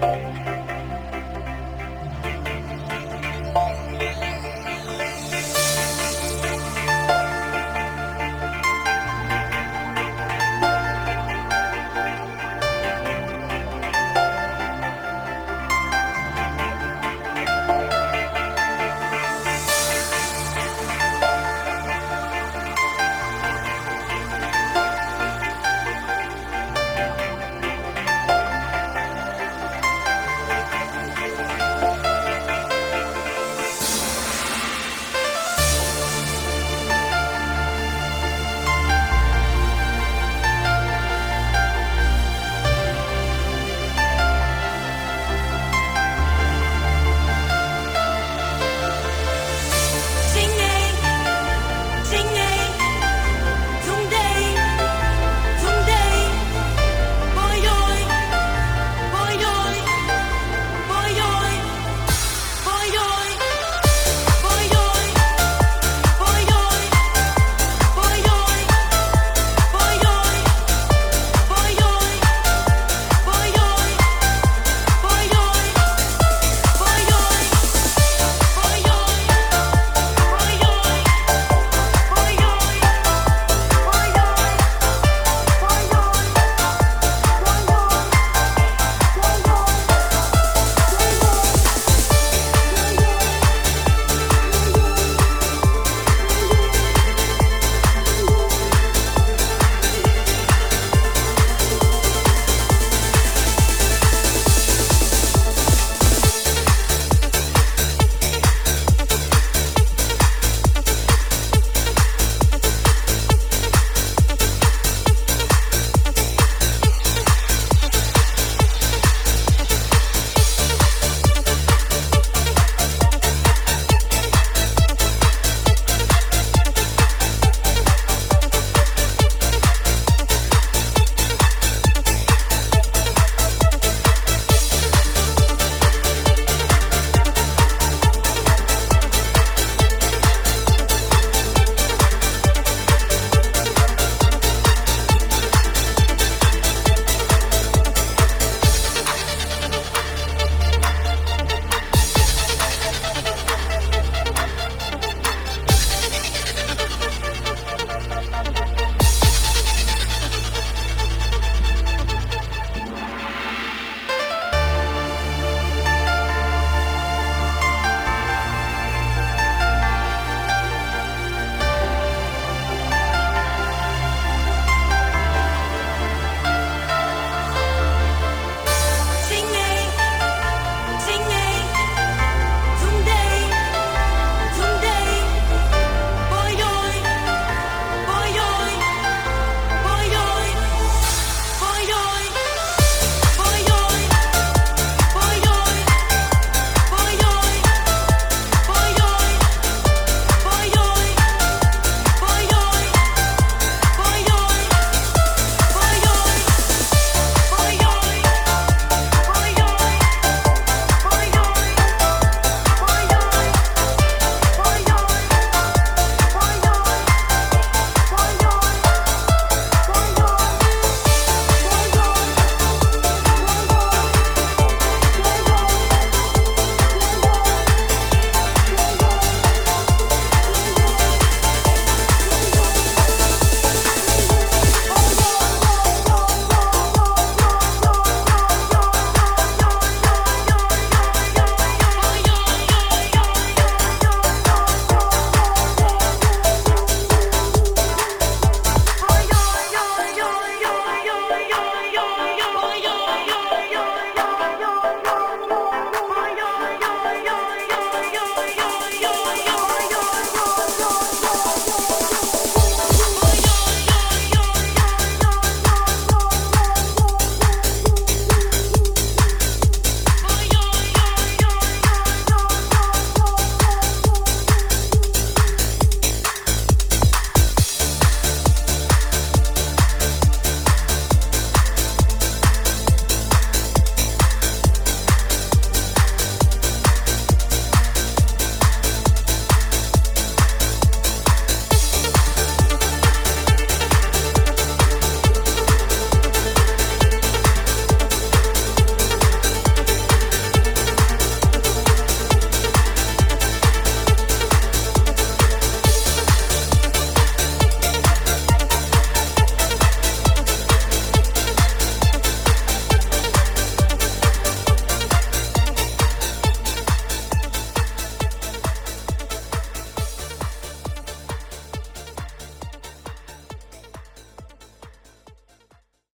Bye.